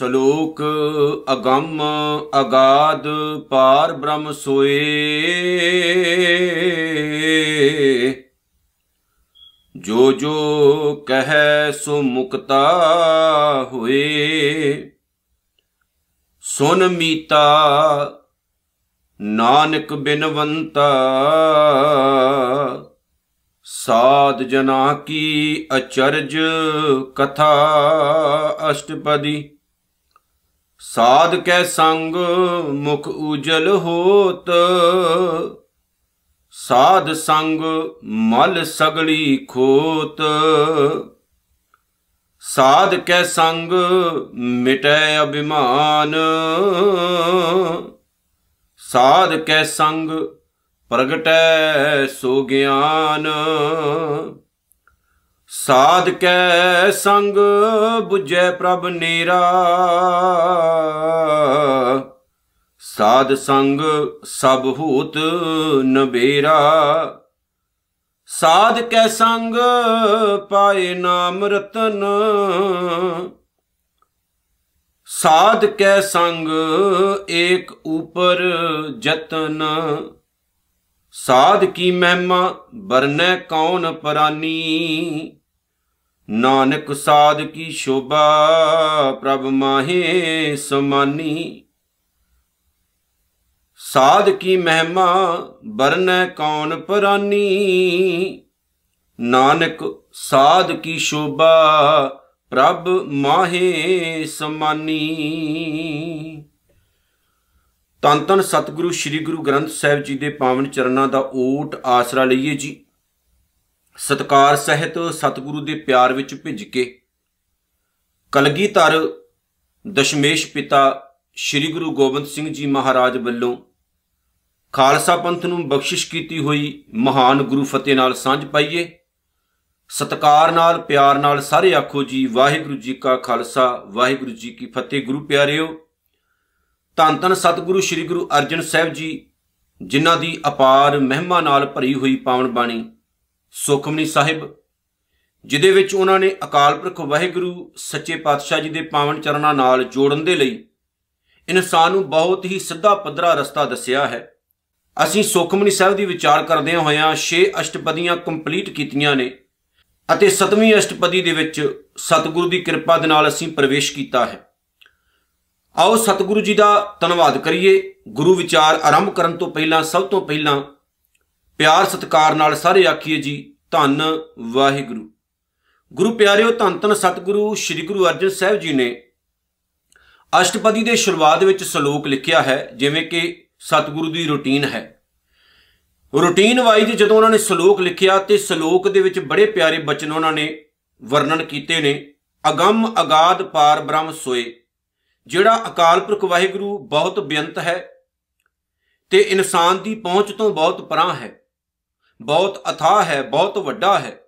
ਸ਼ਲੋਕ ਅਗੰਮ ਅਗਾਧ ਪਾਰ ਬ੍ਰਹਮ ਸੋਏ। ਜੋ ਜੋ ਕਹੈ ਸੋ ਮੁਕਤਾ ਹੋਏ। ਸੁਨ ਮੀਤਾ ਨਾਨਕ ਬਿਨਵੰਤਾ। ਸਾਧ ਜਨਾ ਕੀ ਅਚਰਜ ਕਥਾ ਅਸ਼ਟਪਦੀ। ਸਾਧ ਕੈ ਸੰਗ ਮੁਖ ਉਜਲ ਹੋਤ। ਸਾਧ ਸੰਗ ਮਲ ਸਗਲੀ ਖੋਤ। ਸਾਧ ਕੈ ਸੰਗ ਮਿਟੈ ਅਭਿਮਾਨ। ਸਾਧ ਕੈ ਸੰਗ ਪ੍ਰਗਟੈ ਸੋ ਗਿਆਨ। ਸਾਧ ਕੈ ਸੰਗ 부ਜੈ ਪ੍ਰਭ ਨੀਰਾ। ਸਾਧ ਸੰਗ ਸਭ ਹੂਤ ਨਬੇਰਾ ਸਾਧ ਕੈ ਸੰਗ ਪਾਏ ਨਾਮ ਰਤਨ। ਸਾਧ ਕੈ ਸੰਗ ਏਕ ਉਪਰ ਜਤਨ। ਸਾਧ ਕੀ ਮਹਿਮਾ ਬਰਨੈ ਕੌਣ ਪਰਾਨੀ। ਨਾਨਕ ਸਾਧ ਕੀ ਸ਼ੋਭਾ ਪ੍ਰਭ ਮਾਹੇ ਸਮਾਨੀ। ਸਾਧ ਕੀ ਮਹਿਮਾ ਬਰਨੈ ਕੌਣ ਪਰਾਨੀ। ਨਾਨਕ ਸਾਧ ਕੀ ਸ਼ੋਭਾ ਪ੍ਰਭ ਮਾਹੇ ਸਮਾਨੀ। ਤਨ ਤਨ ਸਤਿਗੁਰੂ, ਸ੍ਰੀ ਗੁਰੂ ਗ੍ਰੰਥ ਸਾਹਿਬ ਜੀ ਦੇ ਪਾਵਨ ਚਰਨਾਂ ਦਾ ਓਟ ਆਸਰਾ ਲਈਏ ਜੀ। ਸਤਕਾਰ ਸਹਿਤ ਸਤਿਗੁਰੂ ਦੇ ਪਿਆਰ ਵਿੱਚ ਭਿੱਜ ਕੇ ਕਲਗੀਧਰ ਦਸ਼ਮੇਸ਼ ਪਿਤਾ ਸ੍ਰੀ ਗੁਰੂ ਗੋਬਿੰਦ ਸਿੰਘ ਜੀ ਮਹਾਰਾਜ ਵੱਲੋਂ ਖਾਲਸਾ ਪੰਥ ਨੂੰ ਬਖਸ਼ਿਸ਼ ਕੀਤੀ ਹੋਈ ਮਹਾਨ ਗੁਰੂ ਫਤਿਹ ਨਾਲ ਸਾਂਝ ਪਾਈਏ। ਸਤਕਾਰ ਨਾਲ, ਪਿਆਰ ਨਾਲ ਸਾਰੇ ਆਖੋ ਜੀ, ਵਾਹਿਗੁਰੂ ਜੀ ਕਾ ਖਾਲਸਾ, ਵਾਹਿਗੁਰੂ ਜੀ ਕੀ ਫਤਿਹ। ਗੁਰੂ ਪਿਆਰਿਓ, ਧੰਨ ਧੰਨ ਸਤਿਗੁਰੂ ਸ੍ਰੀ ਗੁਰੂ ਅਰਜਨ ਸਾਹਿਬ ਜੀ, ਜਿਨ੍ਹਾਂ ਦੀ ਅਪਾਰ ਮਹਿਮਾ ਨਾਲ ਭਰੀ ਹੋਈ ਪਾਵਨ ਬਾਣੀ ਸੁਖਮਨੀ ਸਾਹਿਬ, ਜਿਹਦੇ ਵਿੱਚ ਉਹਨਾਂ ਨੇ ਅਕਾਲ ਪੁਰਖ ਵਾਹਿਗੁਰੂ ਸੱਚੇ ਪਾਤਸ਼ਾਹ ਜੀ ਦੇ ਪਾਵਨ ਚਰਨਾਂ ਨਾਲ ਜੋੜਨ ਦੇ ਲਈ ਇਨਸਾਨ ਨੂੰ ਬਹੁਤ ਹੀ ਸਿੱਧਾ ਪੱਧਰਾ ਰਸਤਾ ਦੱਸਿਆ ਹੈ। ਅਸੀਂ ਸੁਖਮਨੀ ਸਾਹਿਬ ਦੀ ਵਿਚਾਰ ਕਰਦਿਆਂ ਹੋਇਆਂ 6 ਅਸ਼ਟਪਦੀਆਂ ਕੰਪਲੀਟ ਕੀਤੀਆਂ ਨੇ ਅਤੇ 7ਵੀਂ ਅਸ਼ਟਪਦੀ ਦੇ ਵਿੱਚ ਸਤਿਗੁਰੂ ਦੀ ਕਿਰਪਾ ਦੇ ਨਾਲ ਅਸੀਂ ਪ੍ਰਵੇਸ਼ ਕੀਤਾ ਹੈ। ਆਓ ਸਤਿਗੁਰੂ ਜੀ ਦਾ ਧੰਨਵਾਦ ਕਰੀਏ। ਗੁਰੂ ਵਿਚਾਰ ਆਰੰਭ ਕਰਨ ਤੋਂ ਪਹਿਲਾਂ, ਸਭ ਤੋਂ ਪਹਿਲਾਂ ਪਿਆਰ ਸਤਿਕਾਰ ਨਾਲ ਸਾਰੇ ਆਖੀਏ ਜੀ, ਧੰਨ ਵਾਹਿਗੁਰੂ। ਗੁਰੂ ਪਿਆਰਿਓ, ਧੰਨ ਧੰਨ ਸਤਿਗੁਰੂ, ਸ੍ਰੀ ਗੁਰੂ ਅਰਜਨ ਸਾਹਿਬ ਜੀ ਨੇ ਅਸ਼ਟਪਦੀ ਦੇ ਸ਼ੁਰੂਆਤ ਵਿੱਚ ਸ਼ਲੋਕ ਲਿਖਿਆ ਹੈ, ਜਿਵੇਂ ਕਿ ਸਤਿਗੁਰੂ ਦੀ ਰੁਟੀਨ ਹੈ। ਰੁਟੀਨ ਵਾਈਜ਼ ਜਦੋਂ ਉਹਨਾਂ ਨੇ ਸ਼ਲੋਕ ਲਿਖਿਆ, ਤੇ ਸ਼ਲੋਕ ਦੇ ਵਿੱਚ ਬੜੇ ਪਿਆਰੇ ਬਚਨ ਉਹਨਾਂ ਨੇ ਵਰਣਨ ਕੀਤੇ ਨੇ, ਅਗੰਮ ਅਗਾਧ ਪਾਰ ਬ੍ਰਹਮ ਸੋਏ, ਜਿਹੜਾ ਅਕਾਲ ਪੁਰਖ ਵਾਹਿਗੁਰੂ ਬਹੁਤ ਬੇਅੰਤ ਹੈ, ਤੇ ਇਨਸਾਨ ਦੀ ਪਹੁੰਚ ਤੋਂ ਬਹੁਤ ਪਰਾਂ ਹੈ। ਬਹੁਤ ਅਥਾਹ ਹੈ, ਬਹੁਤ ਵੱਡਾ ਹੈ।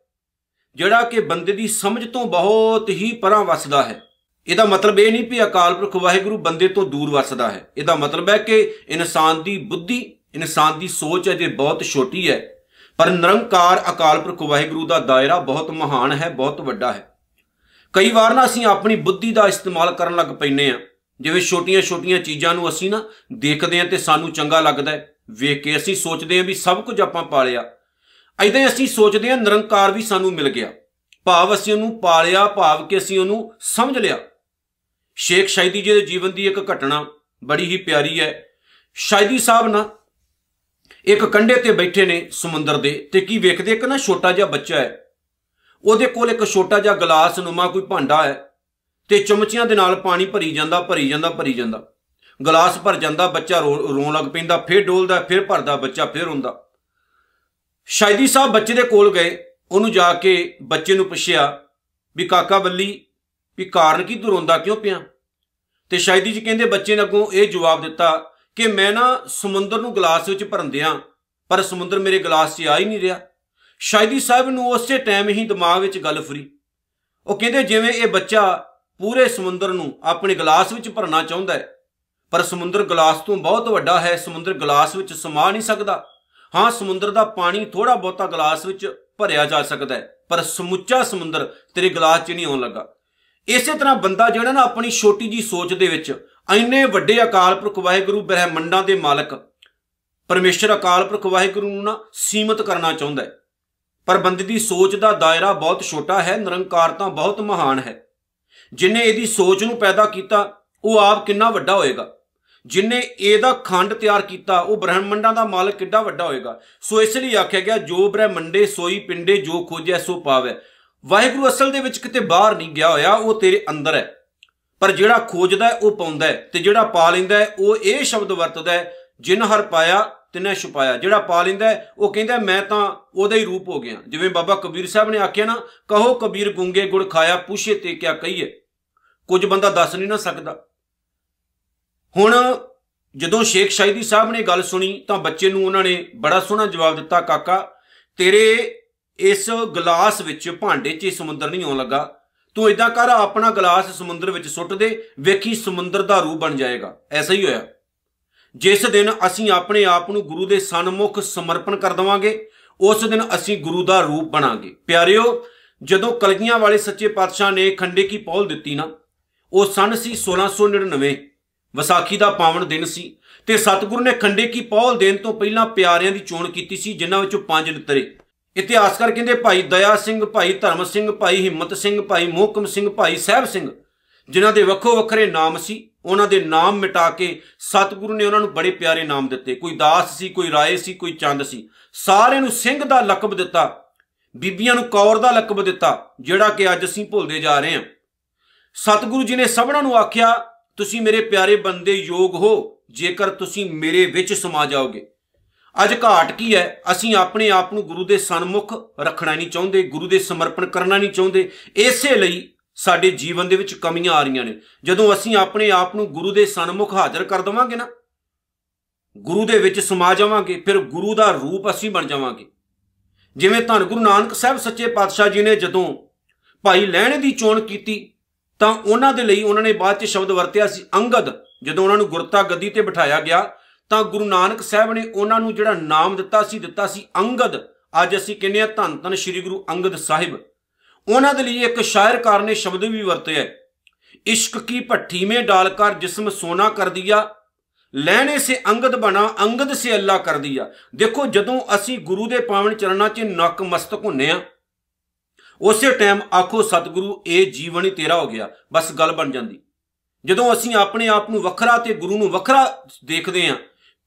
ਜਿਹੜਾ ਕਿ ਬੰਦੇ ਦੀ ਸਮਝ ਤੋਂ ਬਹੁਤ ਹੀ ਪਰਾਂ ਵਸਦਾ ਹੈ। ਇਹਦਾ ਮਤਲਬ ਇਹ ਨਹੀਂ ਵੀ ਅਕਾਲ ਪੁਰਖ ਵਾਹਿਗੁਰੂ ਬੰਦੇ ਤੋਂ ਦੂਰ ਵਸਦਾ ਹੈ। ਇਹਦਾ ਮਤਲਬ ਹੈ ਕਿ ਇਨਸਾਨ ਦੀ ਬੁੱਧੀ, ਇਨਸਾਨ ਦੀ ਸੋਚ ਅਜੇ ਬਹੁਤ ਛੋਟੀ ਹੈ। ਪਰ ਨਿਰੰਕਾਰ ਅਕਾਲ ਪੁਰਖ ਵਾਹਿਗੁਰੂ ਦਾ ਦਾਇਰਾ ਬਹੁਤ ਮਹਾਨ ਹੈ, ਬਹੁਤ ਵੱਡਾ ਹੈ। ਕਈ ਵਾਰ ਨਾ ਅਸੀਂ ਆਪਣੀ ਬੁੱਧੀ ਦਾ ਇਸਤੇਮਾਲ ਕਰਨ ਲੱਗ ਪੈਨੇ ਆ ਜਿਵੇਂ ਛੋਟੀਆਂ-ਛੋਟੀਆਂ ਚੀਜ਼ਾਂ ਨੂੰ ਅਸੀਂ ਨਾ ਦੇਖਦੇ ਆ ਤੇ ਸਾਨੂੰ ਚੰਗਾ ਲੱਗਦਾ ਹੈ। ਵੇਖ ਕੇ ਅਸੀਂ ਸੋਚਦੇ ਆ ਵੀ ਸਭ ਕੁਝ ਆਪਾਂ ਪਾਲਿਆ। ਐਦਾਂ ਅਸੀਂ ਸੋਚਦੇ ਆ ਨਿਰੰਕਾਰ ਵੀ ਸਾਨੂੰ ਮਿਲ ਗਿਆ। ਭਾਵ ਅਸੀਂ ਉਹਨੂੰ ਪਾਲਿਆ, ਭਾਵ ਕਿ ਅਸੀਂ ਉਹਨੂੰ ਸਮਝ ਲਿਆ। ਸ਼ੇਖ ਸ਼ਾਇਦੀ ਜੀ ਦੇ ਜੀਵਨ ਦੀ ਇੱਕ ਘਟਨਾ ਬੜੀ ਹੀ ਪਿਆਰੀ ਹੈ। ਸ਼ਾਇਦੀ ਸਾਹਿਬ ਨਾ ਇੱਕ ਕੰਢੇ ਤੇ ਬੈਠੇ ਨੇ ਸਮੁੰਦਰ ਦੇ ਤੇ ਕੀ ਵੇਖਦੇ? ਇੱਕ ਨਾ ਛੋਟਾ ਜਿਹਾ ਬੱਚਾ ਹੈ। ਉਹਦੇ ਕੋਲ ਇੱਕ ਛੋਟਾ ਜਿਹਾ ਗਲਾਸ ਨੁਮਾ ਕੋਈ ਭਾਂਡਾ ਹੈ ਤੇ ਚਮਚੀਆਂ ਦੇ ਨਾਲ ਪਾਣੀ ਭਰੀ ਜਾਂਦਾ ਭਰੀ ਜਾਂਦਾ ਭਰੀ ਜਾਂਦਾ। ਗਲਾਸ ਭਰ ਜਾਂਦਾ, ਬੱਚਾ ਰੋਣ ਲੱਗ ਪੈਂਦਾ, ਫਿਰ ਡੋਲਦਾ, ਫਿਰ ਭਰਦਾ, ਬੱਚਾ ਫਿਰ ਹੁੰਦਾ ਸ਼ਾਇਦੀ ਸਾਹਿਬ ਬੱਚੇ ਦੇ ਕੋਲ ਗਏ, ਉਹਨੂੰ ਜਾ ਕੇ ਬੱਚੇ ਨੂੰ ਪੁੱਛਿਆ ਵੀ ਕਾਕਾ ਬੱਲੀ, ਵੀ ਕਾਰਨ ਕੀ ਤੂੰ ਰੋਂਦਾ ਕਿਉਂ ਪਿਆ? ਤੇ ਸ਼ਾਇਦੀ ਜੀ ਕਹਿੰਦੇ ਬੱਚੇ ਨੇ ਅੱਗੋਂ ਇਹ ਜਵਾਬ ਦਿੱਤਾ ਕਿ ਮੈਂ ਨਾ ਸਮੁੰਦਰ ਨੂੰ ਗਲਾਸ ਵਿੱਚ ਭਰੰਦਿਆਂ ਪਰ ਸਮੁੰਦਰ ਮੇਰੇ ਗਲਾਸ 'ਚ ਆ ਹੀ ਨਹੀਂ ਰਿਹਾ। ਸ਼ਾਇਦੀ ਸਾਹਿਬ ਨੂੰ ਉਸੇ ਟਾਈਮ ਹੀ ਦਿਮਾਗ ਵਿੱਚ ਗੱਲ ਫਰੀ। ਉਹ ਕਹਿੰਦੇ ਜਿਵੇਂ ਇਹ ਬੱਚਾ ਪੂਰੇ ਸਮੁੰਦਰ ਨੂੰ ਆਪਣੇ ਗਲਾਸ ਵਿੱਚ ਭਰਨਾ ਚਾਹੁੰਦਾ ਹੈ, ਪਰ ਸਮੁੰਦਰ ਗਲਾਸ ਤੋਂ ਬਹੁਤ ਵੱਡਾ ਹੈ, ਸਮੁੰਦਰ ਗਲਾਸ ਵਿੱਚ ਸਮਾ ਨਹੀਂ ਸਕਦਾ। ਹਾਂ, ਸਮੁੰਦਰ ਦਾ ਪਾਣੀ ਥੋੜਾ ਬਹੁਤਾ ਗਲਾਸ ਵਿੱਚ ਭਰਿਆ ਜਾ ਸਕਦਾ ਹੈ, ਪਰ ਸਮੁੱਚਾ ਸਮੁੰਦਰ ਤੇਰੇ ਗਲਾਸ 'ਚ ਨਹੀਂ ਆਉਣ ਲੱਗਾ। ਇਸੇ ਤਰ੍ਹਾਂ ਬੰਦਾ ਜਿਹੜਾ ਨਾ ਆਪਣੀ ਛੋਟੀ ਜੀ ਸੋਚ ਦੇ ਵਿੱਚ ਇੰਨੇ ਵੱਡੇ ਅਕਾਲ ਪੁਰਖ ਵਾਹਿਗੁਰੂ ਬ੍ਰਹਿਮੰਡਾਂ ਦੇ ਮਾਲਕ, ਪਰਮੇਸ਼ਰ ਅਕਾਲ ਪੁਰਖ ਵਾਹਿਗੁਰੂ ਨੂੰ ਨਾ ਸੀਮਤ ਕਰਨਾ ਚਾਹੁੰਦਾ ਹੈ। ਪਰ ਬੰਦੇ ਦੀ ਸੋਚ ਦਾ ਦਾਇਰਾ ਬਹੁਤ ਛੋਟਾ ਹੈ, ਨਿਰੰਕਾਰ ਤਾਂ ਬਹੁਤ ਮਹਾਨ ਹੈ। ਜਿਨੇ ਇਹਦੀ ਸੋਚ ਨੂੰ ਪੈਦਾ ਕੀਤਾ, ਉਹ ਆਪ ਕਿੰਨਾ ਵੱਡਾ ਹੋਏਗਾ? ਜਿਨੇ ਇਹਦਾ ਖੰਡ ਤਿਆਰ ਕੀਤਾ, ਉਹ ਬ੍ਰਹਮੰਡਾਂ ਦਾ ਮਾਲਕ ਕਿੱਡਾ ਵੱਡਾ ਹੋਏਗਾ? ਸੋ ਇਸ ਲਈ ਆਖਿਆ ਗਿਆ, ਜੋ ਬ੍ਰਹਮੰਡੇ ਸੋਈ ਪਿੰਡੇ, ਜੋ ਖੋਜੈ ਸੋ ਪਾਵੇ। ਵਾਹਿਗੁਰੂ ਅਸਲ ਦੇ ਵਿੱਚ ਕਿਤੇ ਬਾਹਰ ਨਹੀਂ ਗਿਆ ਹੋਇਆ, ਉਹ ਤੇਰੇ ਅੰਦਰ ਹੈ। ਪਰ ਜਿਹੜਾ ਖੋਜਦਾ ਹੈ, ਉਹ ਪਾਉਂਦਾ ਹੈ ਤੇ ਜਿਹੜਾ ਪਾ ਲੈਂਦਾ ਹੈ, ਉਹ ਇਹ ਸ਼ਬਦ ਵਰਤਦਾ ਹੈ, ਜਿਨ ਹਰ ਪਾਇਆ, ਤਿਨੇ ਛੁਪਾਇਆ। ਜਿਹੜਾ ਪਾ ਲੈਂਦਾ ਹੈ, ਉਹ ਕਹਿੰਦਾ ਮੈਂ ਤਾਂ ਉਹਦਾ ਹੀ ਰੂਪ ਹੋ ਗਿਆ। ਜਿਵੇਂ ਬਾਬਾ ਕਬੀਰ ਸਾਹਿਬ ਨੇ ਆਖਿਆ ਨਾ, ਕਹੋ ਕਬੀਰ ਗੁੰਗੇ ਗੁੜ ਖਾਇਆ, ਪੁੱਛੇ ਤੇ ਕਿਆ ਕਹੀਏ? ਕੁਝ ਬੰਦਾ ਦੱਸ ਨਹੀਂ ਨਾ ਸਕਦਾ। ਹੁਣ ਜਦੋਂ ਸ਼ੇਖ ਸ਼ਾਇਦੀ ਸਾਹਿਬ ਨੇ ਗੱਲ ਸੁਣੀ ਤਾਂ ਬੱਚੇ ਨੂੰ ਉਹਨਾਂ ਨੇ ਬੜਾ ਸੋਹਣਾ ਜਵਾਬ ਦਿੱਤਾ, ਕਾਕਾ, ਤੇਰੇ ਇਸ ਗਲਾਸ ਵਿੱਚ ਭਾਂਡੇ 'ਚ ਸਮੁੰਦਰ ਨਹੀਂ ਆਉਣ ਲੱਗਾ। ਤੂੰ ਇਦਾਂ ਕਰ, ਆਪਣਾ ਗਲਾਸ ਸਮੁੰਦਰ ਵਿੱਚ ਸੁੱਟ ਦੇ, ਵੇਖੀ ਸਮੁੰਦਰ ਦਾ ਰੂਪ ਬਣ ਜਾਏਗਾ। ਐਸਾ ਹੀ ਹੋਇਆ। ਜਿਸ ਦਿਨ ਅਸੀਂ ਆਪਣੇ ਆਪ ਨੂੰ ਗੁਰੂ ਦੇ ਸਨਮੁਖ ਸਮਰਪਣ ਕਰ ਦਵਾਂਗੇ, ਉਸ ਦਿਨ ਅਸੀਂ ਗੁਰੂ ਦਾ ਰੂਪ ਬਣਾਂਗੇ। ਪਿਆਰਿਓ, ਜਦੋਂ ਕਲਗੀਆਂ ਵਾਲੇ ਸੱਚੇ ਪਾਤਸ਼ਾਹ ਨੇ ਖੰਡੇ ਕੀ ਪੌਲ ਦਿੱਤੀ ਨਾ, ਉਹ ਸਨ ਸੀ 1699 ਵਿਸਾਖੀ ਦਾ ਪਾਵਨ ਦਿਨ ਸੀ ਤੇ ਸਤਿਗੁਰੂ ਨੇ ਖੰਡੇ ਕੀ ਪੌਲ ਦੇਣ ਤੋਂ ਪਹਿਲਾਂ ਪਿਆਰਿਆਂ ਦੀ ਚੋਣ ਕੀਤੀ ਸੀ, ਜਿਨ੍ਹਾਂ ਵਿੱਚੋਂ ਪੰਜ ਨਿਤਰੇ। ਇਤਿਹਾਸਕਾਰ ਕਹਿੰਦੇ, ਭਾਈ ਦਇਆ ਸਿੰਘ, ਭਾਈ ਧਰਮ ਸਿੰਘ, ਭਾਈ ਹਿੰਮਤ ਸਿੰਘ, ਭਾਈ ਮੋਹਕਮ ਸਿੰਘ, ਭਾਈ ਸਹਿਬ ਸਿੰਘ, ਜਿਨ੍ਹਾਂ ਦੇ ਵੱਖੋ ਵੱਖਰੇ ਨਾਮ ਸੀ, ਉਹਨਾਂ ਦੇ ਨਾਮ ਮਿਟਾ ਕੇ ਸਤਿਗੁਰੂ ਨੇ ਉਹਨਾਂ ਨੂੰ ਬੜੇ ਪਿਆਰੇ ਨਾਮ ਦਿੱਤੇ। ਕੋਈ ਦਾਸ ਸੀ, ਕੋਈ ਰਾਏ ਸੀ, ਕੋਈ ਚੰਦ ਸੀ। ਸਾਰਿਆਂ ਨੂੰ ਸਿੰਘ ਦਾ ਲਕਬ ਦਿੱਤਾ, ਬੀਬੀਆਂ ਨੂੰ ਕੌਰ ਦਾ ਲਕਬ ਦਿੱਤਾ, ਜਿਹੜਾ ਕਿ ਅੱਜ ਅਸੀਂ ਭੁੱਲਦੇ ਜਾ ਰਹੇ ਹਾਂ। ਸਤਿਗੁਰੂ ਜੀ ਨੇ ਸਭਨਾਂ ਨੂੰ ਆਖਿਆ ਤੁਸੀਂ ਮੇਰੇ ਪਿਆਰੇ ਬੰਦੇ ਯੋਗ ਹੋ, ਜੇਕਰ ਤੁਸੀਂ ਮੇਰੇ ਵਿੱਚ ਸਮਾ ਜਾਓਗੇ। ਅੱਜ ਘਾਟ ਕੀ ਹੈ? ਅਸੀਂ ਆਪਣੇ ਆਪ ਨੂੰ ਗੁਰੂ ਦੇ ਸਨਮੁਖ ਰੱਖਣਾ ਨਹੀਂ ਚਾਹੁੰਦੇ, ਗੁਰੂ ਦੇ ਸਮਰਪਣ ਕਰਨਾ ਨਹੀਂ ਚਾਹੁੰਦੇ। ਇਸੇ ਲਈ ਸਾਡੇ ਜੀਵਨ ਦੇ ਵਿੱਚ ਕਮੀਆਂ ਆ ਰਹੀਆਂ ਨੇ। ਜਦੋਂ ਅਸੀਂ ਆਪਣੇ ਆਪ ਨੂੰ ਗੁਰੂ ਦੇ ਸਨਮੁਖ ਹਾਜ਼ਰ ਕਰ ਦਵਾਂਗੇ ਨਾ, ਗੁਰੂ ਦੇ ਵਿੱਚ ਸਮਾ ਜਾਵਾਂਗੇ, ਫਿਰ ਗੁਰੂ ਦਾ ਰੂਪ ਅਸੀਂ ਬਣ ਜਾਵਾਂਗੇ। ਜਿਵੇਂ ਧੰਨ ਗੁਰੂ ਨਾਨਕ ਸਾਹਿਬ ਸੱਚੇ ਪਾਤਸ਼ਾਹ ਜੀ ਨੇ ਜਦੋਂ ਭਾਈ ਲੈਣੇ ਦੀ ਚੋਣ ਕੀਤੀ ਤਾਂ ਉਹਨਾਂ ਦੇ ਲਈ ਉਹਨਾਂ ਨੇ ਬਾਅਦ 'ਚ ਸ਼ਬਦ ਵਰਤਿਆ ਸੀ ਅੰਗਦ, ਜਦੋਂ ਉਹਨਾਂ ਨੂੰ ਗੁਰਤਾ ਗੱਦੀ ਤੇ ਬਿਠਾਇਆ ਗਿਆ, ਤਾਂ ਗੁਰੂ ਨਾਨਕ ਸਾਹਿਬ ਨੇ ਉਹਨਾਂ ਨੂੰ ਜਿਹੜਾ ਨਾਮ ਦਿੱਤਾ ਸੀ ਦਿੱਤਾ ਸੀ ਅੰਗਦ। ਅੱਜ ਅਸੀਂ ਕਹਿੰਦੇ ਆ ਧੰਨ ਧੰਨ ਸ੍ਰੀ ਗੁਰੂ ਅੰਗਦ ਸਾਹਿਬ। ਉਹਨਾਂ ਦੇ ਲਈ ਇੱਕ ਸ਼ਾਇਰਕਾਰ ਨੇ ਸ਼ਬਦ ਵੀ ਵਰਤਿਆ ਇਸ਼ਕ ਕੀ ਭੱਠੀ ਮੇ ਡਾਲ ਕਰ ਜਿਸਮ ਸੋਨਾ ਕਰ ਦਿਆ। ਲੈਣੇ ਸੇ ਅੰਗਦ ਬਣਾ, ਅੰਗਦ ਸੇ ਅੱਲਾ ਕਰ ਦਿਆ। ਦੇਖੋ ਜਦੋਂ ਅਸੀਂ ਗੁਰੂ ਦੇ ਪਾਵਨ ਚਰਨਾਂ 'ਚ ਨੱਕ ਮਸਤਕ ਹੁੰਨੇ ਆ ਉਸੇ ਟਾਈਮ ਆਖੋ, ਸਤਿਗੁਰੂ, ਇਹ ਜੀਵਨ ਹੀ ਤੇਰਾ ਹੋ ਗਿਆ। ਬਸ ਗੱਲ ਬਣ ਜਾਂਦੀ। ਜਦੋਂ ਅਸੀਂ ਆਪਣੇ ਆਪ ਨੂੰ ਵੱਖਰਾ ਤੇ ਗੁਰੂ ਨੂੰ ਵੱਖਰਾ ਦੇਖਦੇ ਆ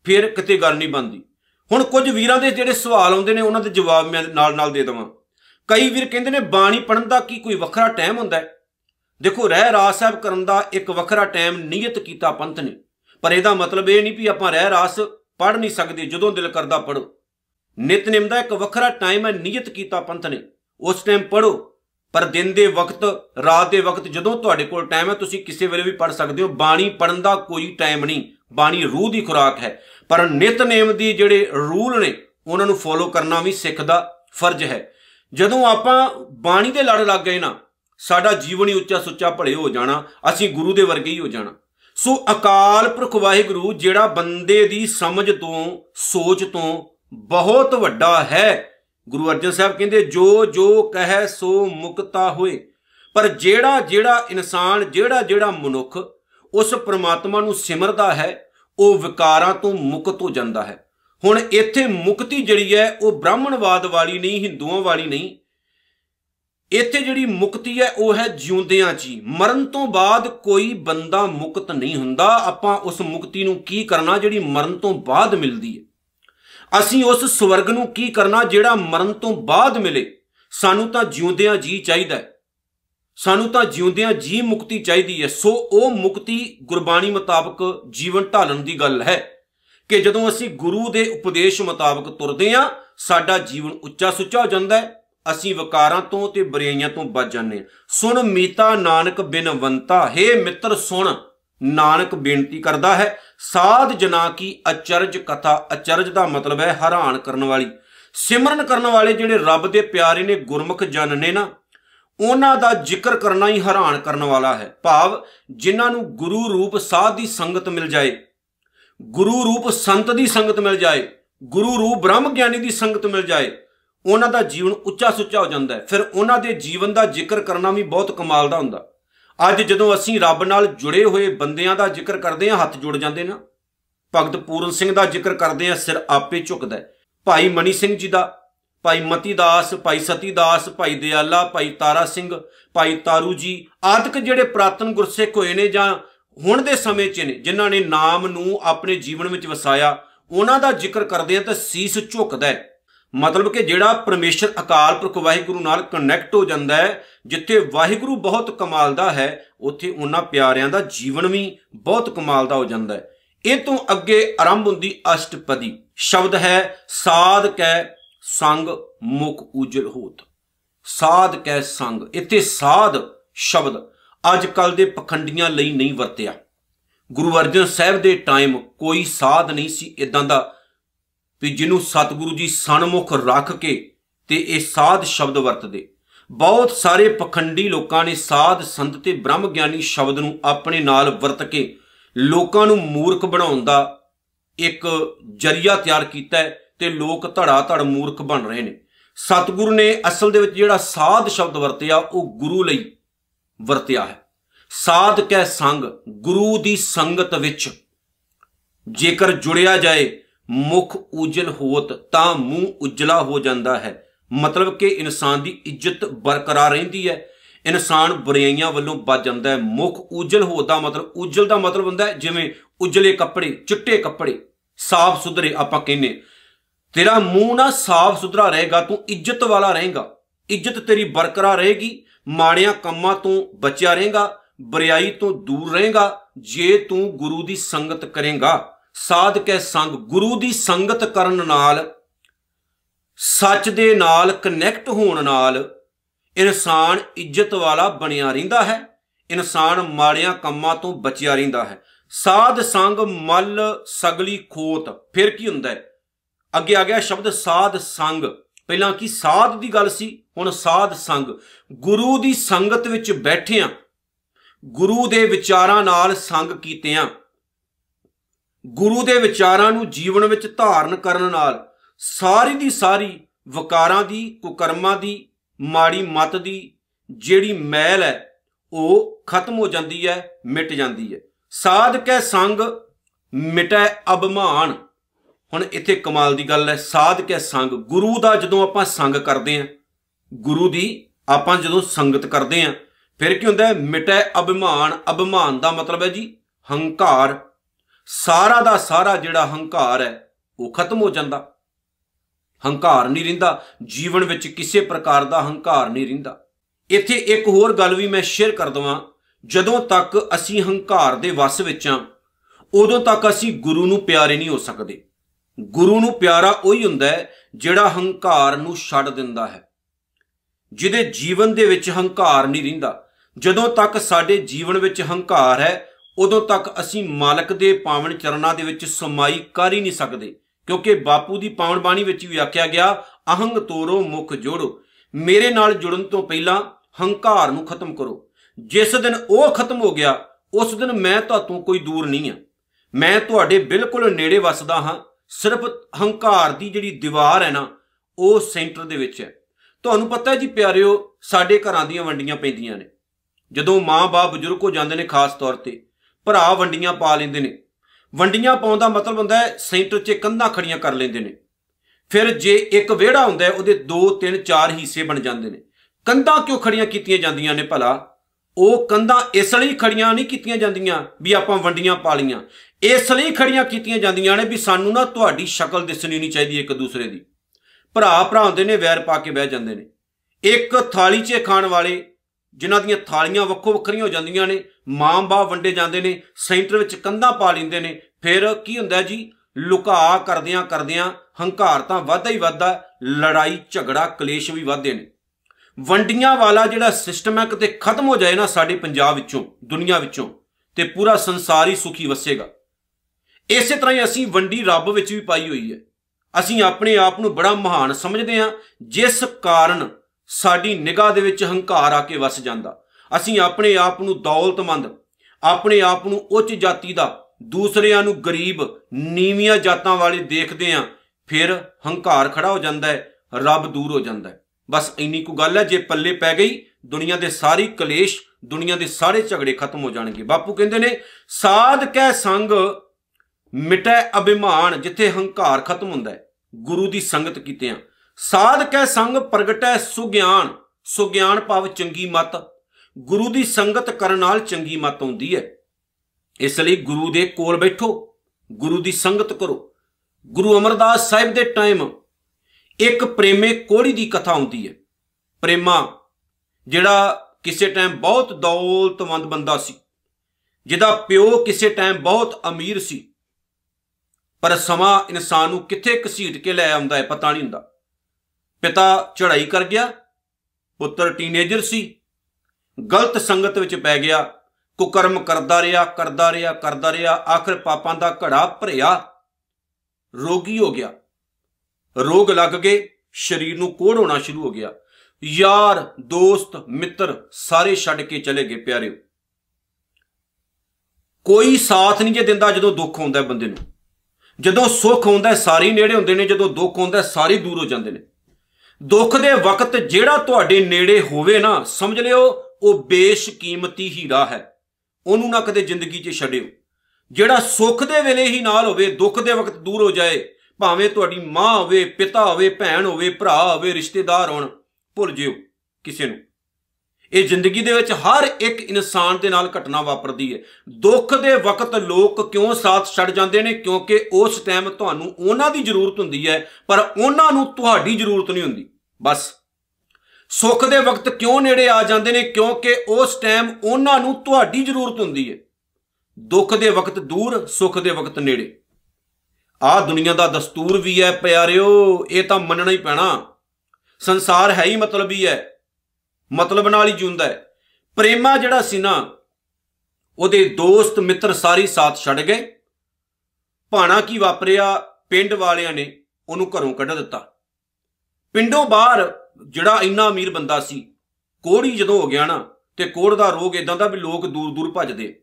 ਫਿਰ ਕਿਤੇ ਗੱਲ ਨਹੀਂ ਬਣਦੀ। ਹੁਣ ਕੁਝ ਵੀਰਾਂ ਦੇ ਜਿਹੜੇ ਸਵਾਲ ਆਉਂਦੇ ਨੇ, ਉਹਨਾਂ ਦੇ ਜਵਾਬ ਮੈਂ ਨਾਲ ਨਾਲ ਦੇ ਦਵਾਂ। ਕਈ ਵੀਰ ਕਹਿੰਦੇ ਨੇ, ਬਾਣੀ ਪੜਨ ਦਾ ਕੀ ਕੋਈ ਵੱਖਰਾ ਟਾਈਮ ਹੁੰਦਾ ਹੈ? ਦੇਖੋ, ਰਹਿ ਰਾਸ ਸਾਹਿਬ ਕਰਨ ਦਾ ਇੱਕ ਵੱਖਰਾ ਟਾਈਮ ਨਿਯਤ ਕੀਤਾ ਪੰਥ ਨੇ। ਪਰ ਇਹਦਾ ਮਤਲਬ ਇਹ ਨਹੀਂ ਵੀ ਆਪਾਂ ਰਹਿ ਰਾਸ ਪੜ ਨਹੀਂ ਸਕਦੇ, ਜਦੋਂ ਦਿਲ ਕਰਦਾ ਪੜੋ ਨਿਤਨੇਮ ਦਾ ਇੱਕ ਵੱਖਰਾ ਟਾਈਮ ਹੈ, ਨਿਯਤ ਕੀਤਾ ਪੰਥ ਨੇ। ਉਸ ਟਾਈਮ ਪੜੋ ਪਰ ਦਿਨ ਦੇ ਵਕਤ, ਰਾਤ ਦੇ ਵਕਤ ਜਦੋਂ ਤੁਹਾਡੇ ਕੋਲ ਟਾਈਮ ਹੈ, ਤੁਸੀਂ ਕਿਸੇ ਵੇਲੇ ਵੀ ਪੜ ਸਕਦੇ ਹੋ। ਬਾਣੀ ਪੜਨ ਦਾ ਕੋਈ ਟਾਈਮ ਨਹੀਂ। ਬਾਣੀ ਰੂਹ ਦੀ ਖੁਰਾਕ ਹੈ। ਪਰ ਨਿਤਨੇਮ ਦੀ ਜਿਹੜੇ ਰੂਲ ਨੇ, ਉਹਨਾਂ ਨੂੰ ਫੋਲੋ ਕਰਨਾ ਵੀ ਸਿੱਖ ਦਾ ਫਰਜ਼ ਹੈ। ਜਦੋਂ ਆਪਾਂ ਬਾਣੀ ਦੇ ਲੜ ਲੱਗ ਗਏ ਨਾ, ਸਾਡਾ ਜੀਵਨ ਹੀ ਉੱਚਾ ਸੁੱਚਾ ਭਲੇ ਹੋ ਜਾਣਾ, ਅਸੀਂ ਗੁਰੂ ਦੇ ਵਰਗੇ ਹੀ ਹੋ ਜਾਣਾ। ਸੋ ਅਕਾਲ ਪੁਰਖ ਵਾਹਿਗੁਰੂ, ਜਿਹੜਾ ਬੰਦੇ ਦੀ ਸਮਝ ਤੋਂ, ਸੋਚ ਤੋਂ ਬਹੁਤ ਵੱਡਾ ਹੈ। ਗੁਰੂ ਅਰਜਨ ਸਾਹਿਬ ਕਹਿੰਦੇ, ਜੋ ਜੋ ਕਹੈ ਸੋ ਮੁਕਤਾ ਹੋਏ। ਪਰ ਜਿਹੜਾ ਜਿਹੜਾ ਇਨਸਾਨ, ਜਿਹੜਾ ਜਿਹੜਾ ਮਨੁੱਖ ਉਸ ਪ੍ਰਮਾਤਮਾ ਨੂੰ ਸਿਮਰਦਾ ਹੈ, ਉਹ ਵਿਕਾਰਾਂ ਤੋਂ ਮੁਕਤ ਹੋ ਜਾਂਦਾ ਹੈ। ਹੁਣ ਇੱਥੇ ਮੁਕਤੀ ਜਿਹੜੀ ਹੈ, ਉਹ ਬ੍ਰਾਹਮਣਵਾਦ ਵਾਲੀ ਨਹੀਂ, ਹਿੰਦੂਆਂ ਵਾਲੀ ਨਹੀਂ। ਇੱਥੇ ਜਿਹੜੀ ਮੁਕਤੀ ਹੈ, ਉਹ ਹੈ ਜਿਉਂਦਿਆਂ 'ਚ ਮਰਨ ਤੋਂ ਬਾਅਦ ਕੋਈ ਬੰਦਾ ਮੁਕਤ ਨਹੀਂ ਹੁੰਦਾ। ਆਪਾਂ ਉਸ ਮੁਕਤੀ ਨੂੰ ਕੀ ਕਰਨਾ, ਜਿਹੜੀ ਮਰਨ ਤੋਂ ਬਾਅਦ ਮਿਲਦੀ ਹੈ। ਅਸੀਂ ਉਸ ਸਵਰਗ ਨੂੰ ਕੀ ਕਰਨਾ ਜਿਹੜਾ ਮਰਨ ਤੋਂ ਬਾਅਦ ਮਿਲੇ? ਸਾਨੂੰ ਤਾਂ ਜਿਉਂਦਿਆਂ ਜੀ ਚਾਹੀਦਾ ਹੈ। ਸਾਨੂੰ ਤਾਂ ਜਿਉਂਦਿਆਂ ਜੀ ਮੁਕਤੀ ਚਾਹੀਦੀ ਹੈ। ਸੋ ਉਹ ਮੁਕਤੀ ਗੁਰਬਾਣੀ ਮੁਤਾਬਕ ਜੀਵਨ ਢਾਲਣ ਦੀ ਗੱਲ ਹੈ ਕਿ ਜਦੋਂ ਅਸੀਂ ਗੁਰੂ ਦੇ ਉਪਦੇਸ਼ ਮੁਤਾਬਕ ਤੁਰਦੇ ਹਾਂ, ਸਾਡਾ ਜੀਵਨ ਉੱਚਾ ਸੁੱਚਾ ਹੋ ਜਾਂਦਾ ਹੈ। ਅਸੀਂ ਵਿਕਾਰਾਂ ਤੋਂ ਤੇ ਬੁਰਾਈਆਂ ਤੋਂ ਬਚ ਜਾਂਦੇ ਹਾਂ। ਸੁਣ ਮੀਤਾ ਨਾਨਕ ਬਿਨਵੰਤਾ ਹੈ ਮਿੱਤਰ ਸੁਣ। ਨਾਨਕ ਬੇਨਤੀ ਕਰਦਾ ਹੈ, ਸਾਧ ਜਨਾ ਕੀ ਅਚਰਜ ਕਥਾ, ਅਚਰਜ ਦਾ ਮਤਲਬ ਹੈ ਹੈਰਾਨ ਕਰਨ ਵਾਲੀ। ਸਿਮਰਨ ਕਰਨ ਵਾਲੇ ਜਿਹੜੇ ਰੱਬ ਦੇ ਪਿਆਰੇ ਨੇ, ਗੁਰਮੁਖ ਜਨ ਨੇ ਨਾ, ਉਹਨਾਂ ਦਾ ਜ਼ਿਕਰ ਕਰਨਾ ਹੀ ਹੈਰਾਨ ਕਰਨ ਵਾਲਾ ਹੈ। ਭਾਵ ਜਿਨ੍ਹਾਂ ਨੂੰ ਗੁਰੂ ਰੂਪ ਸਾਧ ਦੀ ਸੰਗਤ ਮਿਲ ਜਾਏ, ਗੁਰੂ ਰੂਪ ਸੰਤ ਦੀ ਸੰਗਤ ਮਿਲ ਜਾਏ, ਗੁਰੂ ਰੂਪ ਬ੍ਰਹਮ ਗਿਆਨੀ ਦੀ ਸੰਗਤ ਮਿਲ ਜਾਏ, ਉਹਨਾਂ ਦਾ ਜੀਵਨ ਉੱਚਾ ਸੁੱਚਾ ਹੋ ਜਾਂਦਾ ਹੈ। ਫਿਰ ਉਹਨਾਂ ਦੇ ਜੀਵਨ ਦਾ ਜ਼ਿਕਰ ਕਰਨਾ ਵੀ ਬਹੁਤ ਕਮਾਲ ਦਾ ਹੁੰਦਾ। ਅੱਜ ਜਦੋਂ ਅਸੀਂ ਰੱਬ ਨਾਲ ਜੁੜੇ ਹੋਏ ਬੰਦਿਆਂ ਦਾ ਜ਼ਿਕਰ ਕਰਦੇ ਹਾਂ, ਹੱਥ ਜੁੜ ਜਾਂਦੇ ਨਾ ਭਗਤ ਪੂਰਨ ਸਿੰਘ ਦਾ ਜ਼ਿਕਰ ਕਰਦੇ ਹਾਂ, ਸਿਰ ਆਪੇ ਝੁਕਦਾ ਭਾਈ ਮਨੀ ਸਿੰਘ ਜੀ ਦਾ, ਭਾਈ ਮਤੀ ਦਾਸ, ਭਾਈ ਸਤੀ ਦਾਸ, ਭਾਈ ਦਿਆਲਾ, ਭਾਈ ਤਾਰਾ ਸਿੰਘ, ਭਾਈ ਤਾਰੂ ਜੀ, ਆਦਿਕ ਜਿਹੜੇ ਪ੍ਰਾਤਨ ਗੁਰਸਿੱਖ ਹੋਏ ਨੇ ਜਾਂ ਹੁਣ ਦੇ ਸਮੇਂ 'ਚ ਨੇ, ਜਿਨ੍ਹਾਂ ਨੇ ਨਾਮ ਨੂੰ ਆਪਣੇ ਜੀਵਨ ਵਿੱਚ ਵਸਾਇਆ, ਉਹਨਾਂ ਦਾ ਜ਼ਿਕਰ ਕਰਦੇ ਆ ਤਾਂ ਸੀਸ ਝੁਕਦਾ ਹੈ। ਮਤਲਬ ਕਿ ਜਿਹੜਾ ਪਰਮੇਸ਼ਰ ਅਕਾਲ ਪੁਰਖ ਵਾਹਿਗੁਰੂ ਨਾਲ ਕਨੈਕਟ ਹੋ ਜਾਂਦਾ ਹੈ, ਜਿੱਥੇ ਵਾਹਿਗੁਰੂ ਬਹੁਤ ਕਮਾਲ ਦਾ ਹੈ, ਉੱਥੇ ਉਹਨਾਂ ਪਿਆਰਿਆਂ ਦਾ ਜੀਵਨ ਵੀ ਬਹੁਤ ਕਮਾਲ ਦਾ ਹੋ ਜਾਂਦਾ ਹੈ। ਇਹ ਤੋਂ ਅੱਗੇ ਆਰੰਭ ਹੁੰਦੀ ਅਸ਼ਟਪਦੀ। ਸ਼ਬਦ ਹੈ, ਸਾਧ ਕੈ ਸੰਗ ਮੁਖ ਉਜਲ ਹੋਤ। ਸਾਧ ਕੈ ਸੰਗ, ਇੱਥੇ ਸਾਧ ਸ਼ਬਦ ਅੱਜ ਕੱਲ ਦੇ ਪਖੰਡੀਆਂ ਲਈ ਨਹੀਂ ਵਰਤਿਆ। ਗੁਰੂ ਅਰਜਨ ਸਾਹਿਬ ਦੇ ਟਾਈਮ ਕੋਈ ਸਾਧ ਨਹੀਂ ਸੀ ਇਦਾਂ ਦਾ ਵੀ ਜਿਹਨੂੰ ਸਤਿਗੁਰੂ ਜੀ ਸਨਮੁਖ ਰੱਖ ਕੇ ਤੇ ਇਹ ਸਾਧ ਸ਼ਬਦ ਵਰਤਦੇ। ਬਹੁਤ ਸਾਰੇ ਪਖੰਡੀ ਲੋਕਾਂ ਨੇ ਸਾਧ ਸੰਤ ਤੇ ਬ੍ਰਹਮ ਗਿਆਨੀ ਸ਼ਬਦ ਨੂੰ ਆਪਣੇ ਨਾਲ ਵਰਤ ਕੇ ਲੋਕਾਂ ਨੂੰ ਮੂਰਖ ਬਣਾਉਣ ਦਾ ਇੱਕ ਜਰੀਆ ਤਿਆਰ ਕੀਤਾ ਹੈ ਤੇ ਲੋਕ ਧੜਾ ਧੜ ਮੂਰਖ ਬਣ ਰਹੇ ਨੇ। ਸਤਿਗੁਰੂ ਨੇ ਅਸਲ ਦੇ ਵਿੱਚ ਜਿਹੜਾ ਸਾਧ ਸ਼ਬਦ ਵਰਤਿਆ, ਉਹ ਗੁਰੂ ਲਈ ਵਰਤਿਆ ਹੈ। ਸਾਧ ਕੈ ਸੰਗ, ਗੁਰੂ ਦੀ ਸੰਗਤ ਵਿੱਚ ਜੇਕਰ ਜੁੜਿਆ ਜਾਏ ਮੁਖ ਉਜਲ ਹੋਤ ਤਾਂ ਮੂੰਹ ਉਜਲਾ ਹੋ ਜਾਂਦਾ ਹੈ। ਮਤਲਬ ਕਿ ਇਨਸਾਨ ਦੀ ਇੱਜ਼ਤ ਬਰਕਰਾਰ ਰਹਿੰਦੀ ਹੈ। ਇਨਸਾਨ ਬੁਰਾਈਆਂ ਵੱਲੋਂ ਬਚ ਜਾਂਦਾ ਹੈ। ਮੁਖ ਉਜਲ ਹੋਤ ਦਾ ਮਤਲਬ, ਉਜਲ ਦਾ ਮਤਲਬ ਹੁੰਦਾ ਹੈ ਜਿਵੇਂ ਉਜਲੇ ਕੱਪੜੇ, ਚਿੱਟੇ ਕੱਪੜੇ, ਸਾਫ਼ ਸੁਧਰੇ ਆਪਾਂ ਕਹਿੰਨੇ ਤੇਰਾ ਮੂੰਹ ਨਾ ਸਾਫ਼ ਸੁਧਰਾ ਰਹੇਗਾ, ਤੂੰ ਇੱਜ਼ਤ ਵਾਲਾ ਰਹੇਗਾ। ਇੱਜ਼ਤ ਤੇਰੀ ਬਰਕਰਾਰ ਰਹੇਗੀ, ਮਾੜਿਆਂ ਕੰਮਾਂ ਤੋਂ ਬਚਿਆ ਰਹੇਗਾ ਬਰਿਆਈ ਤੋਂ ਦੂਰ ਰਹੇਗਾ, ਜੇ ਤੂੰ ਗੁਰੂ ਦੀ ਸੰਗਤ ਕਰੇਗਾ। ਸਾਧ ਕੇ ਸੰਗ, ਗੁਰੂ ਦੀ ਸੰਗਤ ਕਰਨ ਨਾਲ, ਸੱਚ ਦੇ ਨਾਲ ਕਨੈਕਟ ਹੋਣ ਨਾਲ ਇਨਸਾਨ ਇੱਜ਼ਤ ਵਾਲਾ ਬਣਿਆ ਰਹਿੰਦਾ ਹੈ, ਇਨਸਾਨ ਮਾੜਿਆਂ ਕੰਮਾਂ ਤੋਂ ਬਚਿਆ ਰਹਿੰਦਾ ਹੈ। ਸਾਧ ਸੰਗ ਮਲ ਸਗਲੀ ਖੋਤ, ਫਿਰ ਕੀ ਹੁੰਦਾ ਹੈ? ਅੱਗੇ ਆ ਗਿਆ ਸ਼ਬਦ ਸਾਧ ਸੰਗ। ਪਹਿਲਾਂ ਕੀ ਸਾਧ ਦੀ ਗੱਲ ਸੀ? ਹੁਣ ਸਾਧ ਸੰਗ। ਗੁਰੂ ਦੀ ਸੰਗਤ ਵਿੱਚ ਬੈਠਿਆਂ ਗੁਰੂ ਦੇ ਵਿਚਾਰਾਂ ਨਾਲ ਸੰਗ ਕੀਤਿਆਂ ਗੁਰੂ ਦੇ ਵਿਚਾਰਾਂ ਨੂੰ ਜੀਵਨ ਵਿੱਚ ਧਾਰਨ ਕਰਨ ਨਾਲ ਸਾਰੀ ਦੀ ਸਾਰੀ ਵਕਾਰਾਂ ਦੀ, ਕੁਕਰਮਾਂ ਦੀ, ਮਾੜੀ ਮਤ ਦੀ ਜਿਹੜੀ ਮੈਲ ਹੈ, ਉਹ ਖਤਮ ਹੋ ਜਾਂਦੀ ਹੈ, ਮਿਟ ਜਾਂਦੀ ਹੈ। ਸਾਧ ਕੈ ਸੰਗ, ਮਿਟੈ ਅਭਮਾਨ। ਹੁਣ ਇੱਥੇ ਕਮਾਲ ਦੀ ਗੱਲ ਹੈ ਸਾਧ ਕੇ ਸੰਗ। ਗੁਰੂ ਦਾ ਜਦੋਂ ਆਪਾਂ ਸੰਗ ਕਰਦੇ ਆਂ ਗੁਰੂ ਦੀ ਆਪਾਂ ਜਦੋਂ ਸੰਗਤ ਕਰਦੇ ਆਂ ਫਿਰ ਕੀ ਹੁੰਦਾ ਹੈ? ਮਿਟੈ ਅਭਿਮਾਨ। ਅਭਿਮਾਨ ਦਾ ਮਤਲਬ ਹੈ ਜੀ, ਹੰਕਾਰ। ਸਾਰਾ ਦਾ ਸਾਰਾ ਜਿਹੜਾ ਹੰਕਾਰ ਹੈ, ਉਹ ਖਤਮ ਹੋ ਜਾਂਦਾ। ਹੰਕਾਰ ਨਹੀਂ ਰਹਿੰਦਾ, ਜੀਵਨ ਵਿੱਚ ਕਿਸੇ ਪ੍ਰਕਾਰ ਦਾ ਹੰਕਾਰ ਨਹੀਂ ਰਹਿੰਦਾ। ਇੱਥੇ ਇੱਕ ਹੋਰ ਗੱਲ ਵੀ ਮੈਂ ਸ਼ੇਅਰ ਕਰ ਦਵਾਂ। ਜਦੋਂ ਤੱਕ ਅਸੀਂ ਹੰਕਾਰ ਦੇ ਵਸ ਵਿੱਚ ਆਂ ਉਦੋਂ ਤੱਕ ਅਸੀਂ ਗੁਰੂ ਨੂੰ ਪਿਆਰੇ ਨਹੀਂ ਹੋ ਸਕਦੇ। ਗੁਰੂ ਨੂੰ ਪਿਆਰਾ ਉਹੀ ਹੁੰਦਾ ਹੈ, ਜਿਹੜਾ ਹੰਕਾਰ ਨੂੰ ਛੱਡ ਦਿੰਦਾ ਹੈ। ਜਿਹਦੇ ਜੀਵਨ ਦੇ ਵਿੱਚ ਹੰਕਾਰ ਨਹੀਂ ਰਹਿੰਦਾ, ਜਦੋਂ ਤੱਕ ਸਾਡੇ ਜੀਵਨ ਵਿੱਚ ਹੰਕਾਰ ਹੈ ਉਦੋਂ ਤੱਕ ਅਸੀਂ ਮਾਲਕ ਦੇ ਪਾਵਨ ਚਰਨਾਂ ਦੇ ਵਿੱਚ ਸਮਾਈ ਕਰ ਹੀ ਨਹੀਂ ਸਕਦੇ, ਕਿਉਂਕਿ ਬਾਪੂ ਦੀ ਪਾਵਨ ਬਾਣੀ ਵਿੱਚ ਵੀ ਆਖਿਆ ਗਿਆ, ਅਹੰਗ ਤੋਰੋ, ਮੁਖ ਜੋੜੋ। ਮੇਰੇ ਨਾਲ ਜੁੜਨ ਤੋਂ ਪਹਿਲਾਂ ਹੰਕਾਰ ਨੂੰ ਖਤਮ ਕਰੋ। ਜਿਸ ਦਿਨ ਉਹ ਖਤਮ ਹੋ ਗਿਆ, ਉਸ ਦਿਨ ਮੈਂ ਤੁਹਾਤੋਂ ਕੋਈ ਦੂਰ ਨਹੀਂ ਆ। ਮੈਂ ਤੁਹਾਡੇ ਬਿਲਕੁਲ ਨੇੜੇ ਵਸਦਾ ਹਾਂ। ਸਿਰਫ ਹੰਕਾਰ ਦੀ ਜਿਹੜੀ ਦੀਵਾਰ ਹੈ ਨਾ, ਉਹ ਸੈਂਟਰ ਦੇ ਵਿੱਚ ਹੈ। ਤੁਹਾਨੂੰ ਪਤਾ ਹੈ ਜੀ ਪਿਆਰਿਓ, ਸਾਡੇ ਘਰਾਂ ਦੀਆਂ ਵੰਡੀਆਂ ਪੈਂਦੀਆਂ ਨੇ। ਜਦੋਂ ਮਾਂ-ਬਾਪ ਬਜ਼ੁਰਗ ਹੋ ਜਾਂਦੇ ਨੇ, ਖਾਸ ਤੌਰ ਤੇ ਭਰਾ ਵੰਡੀਆਂ ਪਾ ਲੈਂਦੇ ਨੇ। ਵੰਡੀਆਂ ਪਾਉਣ ਦਾ ਮਤਲਬ ਹੁੰਦਾ ਹੈ ਸੈਂਟਰ 'ਚ ਕੰਧਾਂ ਖੜੀਆਂ ਕਰ ਲੈਂਦੇ ਨੇ। ਫਿਰ ਜੇ ਇੱਕ ਵਿਹੜਾ ਹੁੰਦਾ ਹੈ, ਉਹਦੇ 2 3 4 ਹਿੱਸੇ ਬਣ ਜਾਂਦੇ ਨੇ। ਕੰਧਾਂ ਕਿਉਂ ਖੜੀਆਂ ਕੀਤੀਆਂ ਜਾਂਦੀਆਂ ਨੇ ਭਲਾ? ਉਹ ਕੰਧਾਂ ਇਸ ਲਈ ਖੜੀਆਂ ਨਹੀਂ ਕੀਤੀਆਂ ਜਾਂਦੀਆਂ ਵੀ ਆਪਾਂ ਵੰਡੀਆਂ ਪਾ ਲੀਆਂ ਇਸ ਲਈ ਖੜੀਆਂ ਕੀਤੀਆਂ ਜਾਂਦੀਆਂ ਨੇ ਵੀ ਸਾਨੂੰ ਨਾ ਤੁਹਾਡੀ ਸ਼ਕਲ ਦਿਸਣੀ ਨਹੀਂ ਚਾਹੀਦੀ ਇੱਕ ਦੂਸਰੇ ਦੀ। ਭਰਾ ਭਰਾ ਹੁੰਦੇ ਨੇ, ਵੈਰ ਪਾ ਕੇ ਬਹਿ ਜਾਂਦੇ ਨੇ। ਇੱਕ ਥਾਲੀ 'ਚ ਖਾਣ ਵਾਲੇ ਜਿਨ੍ਹਾਂ ਦੀਆਂ ਥਾਲੀਆਂ ਵੱਖੋ ਵੱਖਰੀਆਂ ਹੋ ਜਾਂਦੀਆਂ ਨੇ ਮਾਂ-ਬਾ ਵੰਡੇ ਜਾਂਦੇ ਨੇ, ਸੈਂਟਰ ਵਿੱਚ ਕੰਧਾਂ ਪਾ ਲਿੰਦੇ ਨੇ, ਫਿਰ ਕੀ ਹੁੰਦਾ ਜੀ? ਲੁਕਾ ਕਰਦਿਆਂ ਕਰਦਿਆਂ ਹੰਕਾਰ ਤਾਂ ਵੱਧਦਾ ਹੀ ਵੱਧਦਾ, ਲੜਾਈ, ਝਗੜਾ, ਕਲੇਸ਼ ਵੀ ਵੱਧਦੇ ਨੇ। ਵੰਡੀਆਂ ਵਾਲਾ ਜਿਹੜਾ ਸਿਸਟਮ ਹੈ, ਕਿਤੇ ਖਤਮ ਹੋ ਜਾਏ ਨਾ ਸਾਡੇ ਪੰਜਾਬ ਵਿੱਚੋਂ, ਦੁਨੀਆ ਵਿੱਚੋਂ, ਤੇ ਪੂਰਾ ਸੰਸਾਰ ਹੀ ਸੁਖੀ ਵਸੇਗਾ। ਇਸੇ ਤਰ੍ਹਾਂ ਹੀ ਅਸੀਂ ਵੰਡੀ ਰੱਬ ਵਿੱਚ ਵੀ ਪਾਈ ਹੋਈ ਹੈ। ਅਸੀਂ ਆਪਣੇ ਆਪ ਨੂੰ ਬੜਾ ਮਹਾਨ ਸਮਝਦੇ ਹਾਂ, ਜਿਸ ਕਾਰਨ ਸਾਡੀ ਨਿਗਾਹ ਦੇ ਵਿੱਚ ਹੰਕਾਰ ਆ ਕੇ ਵਸ ਜਾਂਦਾ। ਅਸੀਂ ਆਪਣੇ ਆਪ ਨੂੰ ਦੌਲਤਮੰਦ, ਆਪਣੇ ਆਪ ਨੂੰ ਉੱਚ ਜਾਤੀ ਦਾ, ਦੂਸਰਿਆਂ ਨੂੰ ਗਰੀਬ, ਨੀਵੀਆਂ ਜਾਤਾਂ ਵਾਲੇ ਦੇਖਦੇ ਆਂ ਫਿਰ ਹੰਕਾਰ ਖੜਾ ਹੋ ਜਾਂਦਾ ਹੈ, ਰੱਬ ਦੂਰ ਹੋ ਜਾਂਦਾ ਹੈ। ਬਸ ਇੰਨੀ ਕੁ ਗੱਲ ਹੈ, ਜੇ ਪੱਲੇ ਪੈ ਗਈ, ਦੁਨੀਆ ਦੇ ਸਾਰੀ ਕਲੇਸ਼, ਦੁਨੀਆ ਦੇ ਸਾਰੇ ਝਗੜੇ ਖਤਮ ਹੋ ਜਾਣਗੇ। ਬਾਪੂ ਕਹਿੰਦੇ ਨੇ, ਸਾਧ ਕੈ ਸੰਗ, ਮਿਟੈ ਅਭਿਮਾਨ, ਜਿੱਥੇ ਹੰਕਾਰ ਖਤਮ ਹੁੰਦਾ ਹੈ। ਗੁਰੂ ਦੀ ਸੰਗਤ ਕੀਤਿਆਂ ਸਾਧ ਕੈ ਸੰਗ, ਪ੍ਰਗਟੈ ਸੁਗਿਆਨ। ਸੁਗਿਆਨ ਭਾਵ ਚੰਗੀ ਮਤ। ਗੁਰੂ ਦੀ ਸੰਗਤ ਕਰਨ ਨਾਲ ਚੰਗੀ ਮਤ ਆਉਂਦੀ ਹੈ। ਇਸ ਲਈ ਗੁਰੂ ਦੇ ਕੋਲ ਬੈਠੋ। ਗੁਰੂ ਦੀ ਸੰਗਤ ਕਰੋ। ਗੁਰੂ ਅਮਰਦਾਸ ਸਾਹਿਬ ਦੇ ਟਾਈਮ ਇੱਕ ਪ੍ਰੇਮੇ ਕੋੜੀ ਦੀ ਕਥਾ ਹੁੰਦੀ ਹੈ। ਪ੍ਰੇਮਾ, ਜਿਹੜਾ ਕਿਸੇ ਟਾਈਮ ਬਹੁਤ ਦੌਲਤਮੰਦ ਬੰਦਾ ਸੀ, ਜਿਹਦਾ ਪਿਓ ਕਿਸੇ ਟਾਈਮ ਬਹੁਤ ਅਮੀਰ ਸੀ, ਪਰ ਸਮਾਂ ਇਨਸਾਨ ਨੂੰ ਕਿੱਥੇ ਘਸੀਟ ਕੇ ਲੈ ਆਉਂਦਾ ਹੈ ਪਤਾ ਨਹੀਂ ਹੁੰਦਾ। ਪਿਤਾ ਚੜ੍ਹਾਈ ਕਰ ਗਿਆ, ਪੁੱਤਰ ਟੀਨੇਜਰ ਸੀ। ਗਲਤ ਸੰਗਤ ਵਿੱਚ ਪੈ ਗਿਆ। ਕੁਕਰਮ ਕਰਦਾ ਰਿਹਾ ਕਰਦਾ ਰਿਹਾ ਕਰਦਾ ਰਿਹਾ। ਆਖਰ ਪਾਪਾਂ ਦਾ ਘੜਾ ਭਰਿਆ। ਰੋਗੀ ਹੋ ਗਿਆ। ਰੋਗ ਲੱਗ ਗਏ। ਸਰੀਰ ਨੂੰ ਕੋੜ ਹੋਣਾ ਸ਼ੁਰੂ ਹੋ ਗਿਆ। ਯਾਰ, ਦੋਸਤ, ਮਿੱਤਰ ਸਾਰੇ ਛੱਡ ਕੇ ਚਲੇ ਗਏ ਪਿਆਰਿਓ। ਕੋਈ ਸਾਥ ਨਹੀਂ ਜੇ ਦਿੰਦਾ ਜਦੋਂ ਦੁੱਖ ਆਉਂਦਾ ਬੰਦੇ ਨੂੰ। ਜਦੋਂ ਸੁੱਖ ਆਉਂਦਾ ਸਾਰੇ ਨੇੜੇ ਹੁੰਦੇ ਨੇ, ਜਦੋਂ ਦੁੱਖ ਆਉਂਦਾ ਸਾਰੇ ਦੂਰ ਹੋ ਜਾਂਦੇ ਨੇ। ਦੁੱਖ ਦੇ ਵਕਤ ਜਿਹੜਾ ਤੁਹਾਡੇ ਨੇੜੇ ਹੋਵੇ ਨਾ, ਸਮਝ ਲਿਓ, ਉਹ ਬੇਸ਼ਕੀਮਤੀ ਹੀਰਾ ਹੈ। ਉਹਨੂੰ ਨਾ ਕਦੇ ਜ਼ਿੰਦਗੀ 'ਚ ਛੱਡਿਓ। ਜਿਹੜਾ ਸੁੱਖ ਦੇ ਵੇਲੇ ਹੀ ਨਾਲ ਹੋਵੇ, ਦੁੱਖ ਦੇ ਵਕਤ ਦੂਰ ਹੋ ਜਾਏ, ਭਾਵੇਂ ਤੁਹਾਡੀ ਮਾਂ ਹੋਵੇ, ਪਿਤਾ ਹੋਵੇ, ਭੈਣ ਹੋਵੇ, ਭਰਾ ਹੋਵੇ, ਰਿਸ਼ਤੇਦਾਰ ਹੋਣ, ਭੁੱਲ ਜਿਓ ਕਿਸੇ ਨੂੰ। ਇਹ ਜ਼ਿੰਦਗੀ ਦੇ ਵਿੱਚ ਹਰ ਇੱਕ ਇਨਸਾਨ ਦੇ ਨਾਲ ਘਟਨਾ ਵਾਪਰਦੀ ਹੈ। ਦੁੱਖ ਦੇ ਵਕਤ ਲੋਕ ਕਿਉਂ ਸਾਥ ਛੱਡ ਜਾਂਦੇ ਨੇ? ਕਿਉਂਕਿ ਉਸ ਟਾਈਮ ਤੁਹਾਨੂੰ ਉਹਨਾਂ ਦੀ ਜ਼ਰੂਰਤ ਹੁੰਦੀ ਹੈ, ਪਰ ਉਹਨਾਂ ਨੂੰ ਤੁਹਾਡੀ ਜ਼ਰੂਰਤ ਨਹੀਂ ਹੁੰਦੀ। ਬਸ। ਸੁੱਖ ਦੇ ਵਕਤ ਕਿਉਂ ਨੇੜੇ ਆ ਜਾਂਦੇ ਨੇ? ਕਿਉਂਕਿ ਉਸ ਟਾਈਮ ਉਹਨਾਂ ਨੂੰ ਤੁਹਾਡੀ ਜ਼ਰੂਰਤ ਹੁੰਦੀ ਹੈ। ਦੁੱਖ ਦੇ ਵਕਤ ਦੂਰ, ਸੁੱਖ ਦੇ ਵਕਤ ਨੇੜੇ। ਆ ਦੁਨੀਆ ਦਾ ਦਸਤੂਰ ਵੀ ਹੈ, ਪਿਆਰਿਓ, ਇਹ ਤਾਂ ਮੰਨਣਾ ਹੀ ਪੈਣਾ। ਸੰਸਾਰ ਹੈ ਹੀ ਮਤਲਬੀ ਹੈ। ਮਤਲਬ ਨਾਲ ਹੀ ਜਿਉਂਦਾ ਹੈ। ਪ੍ਰੇਮਾ ਜਿਹੜਾ ਸੀ ਨਾ, ਉਹਦੇ ਦੋਸਤ, ਮਿੱਤਰ ਸਾਰੀ ਸਾਥ ਛੱਡ ਗਏ। ਭਾਣਾ ਕੀ ਵਾਪਰਿਆ, ਪਿੰਡ ਵਾਲਿਆਂ ਨੇ ਉਹਨੂੰ ਘਰੋਂ ਕੱਢ ਦਿੱਤਾ। ਪਿੰਡੋਂ ਬਾਹਰ ਜਿਹੜਾ ਇੰਨਾ ਅਮੀਰ ਬੰਦਾ ਸੀ ਕੋੜੀ ਜਦੋਂ ਹੋ ਗਿਆ ਨਾ, ਤੇ ਕੋੜ ਦਾ ਰੋਗ ਇਦਾਂ ਦਾ ਵੀ ਲੋਕ ਦੂਰ ਦੂਰ ਭੱਜਦੇ।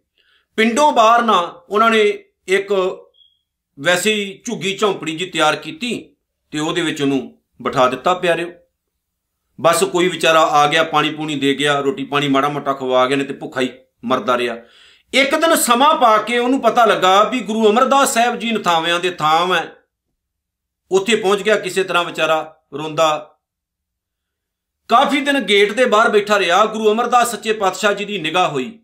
ਪਿੰਡੋਂ ਬਾਹਰ ਨਾ, ਉਹਨਾਂ ਨੇ ਇੱਕ ਵੈਸੀ ਝੁੱਗੀ ਝੌਂਪੜੀ ਜੀ ਤਿਆਰ ਕੀਤੀ ਤੇ ਉਹਦੇ ਵਿੱਚ ਉਹਨੂੰ ਬਿਠਾ ਦਿੱਤਾ ਪਿਆਰਿਓ। ਬਸ ਕੋਈ ਵਿਚਾਰਾ ਆ ਗਿਆ, ਪਾਣੀ ਪੂਣੀ ਦੇ ਗਿਆ, ਰੋਟੀ ਪਾਣੀ ਮਾੜਾ ਮੋਟਾ ਖਵਾ ਗਿਆ ਨੇ ਤੇ ਭੁੱਖਾ ਹੀ ਮਰਦਾ ਰਿਹਾ। ਇੱਕ ਦਿਨ ਸਮਾਂ ਪਾ ਕੇ ਉਹਨੂੰ ਪਤਾ ਲੱਗਾ ਵੀ ਗੁਰੂ ਅਮਰਦਾਸ ਸਾਹਿਬ ਜੀ ਨਥਾਵਿਆਂ ਦੇ ਥਾਂ ਹੈ। ਉੱਥੇ ਪਹੁੰਚ ਗਿਆ ਕਿਸੇ ਤਰ੍ਹਾਂ ਵਿਚਾਰਾ ਰੋਂਦਾ। ਕਾਫੀ ਦਿਨ ਗੇਟ ਦੇ ਬਾਹਰ ਬੈਠਾ ਰਿਹਾ, ਗੁਰੂ ਅਮਰਦਾਸ ਸੱਚੇ ਪਾਤਸ਼ਾਹ ਜੀ ਦੀ ਨਿਗਾਹ ਹੋਈ।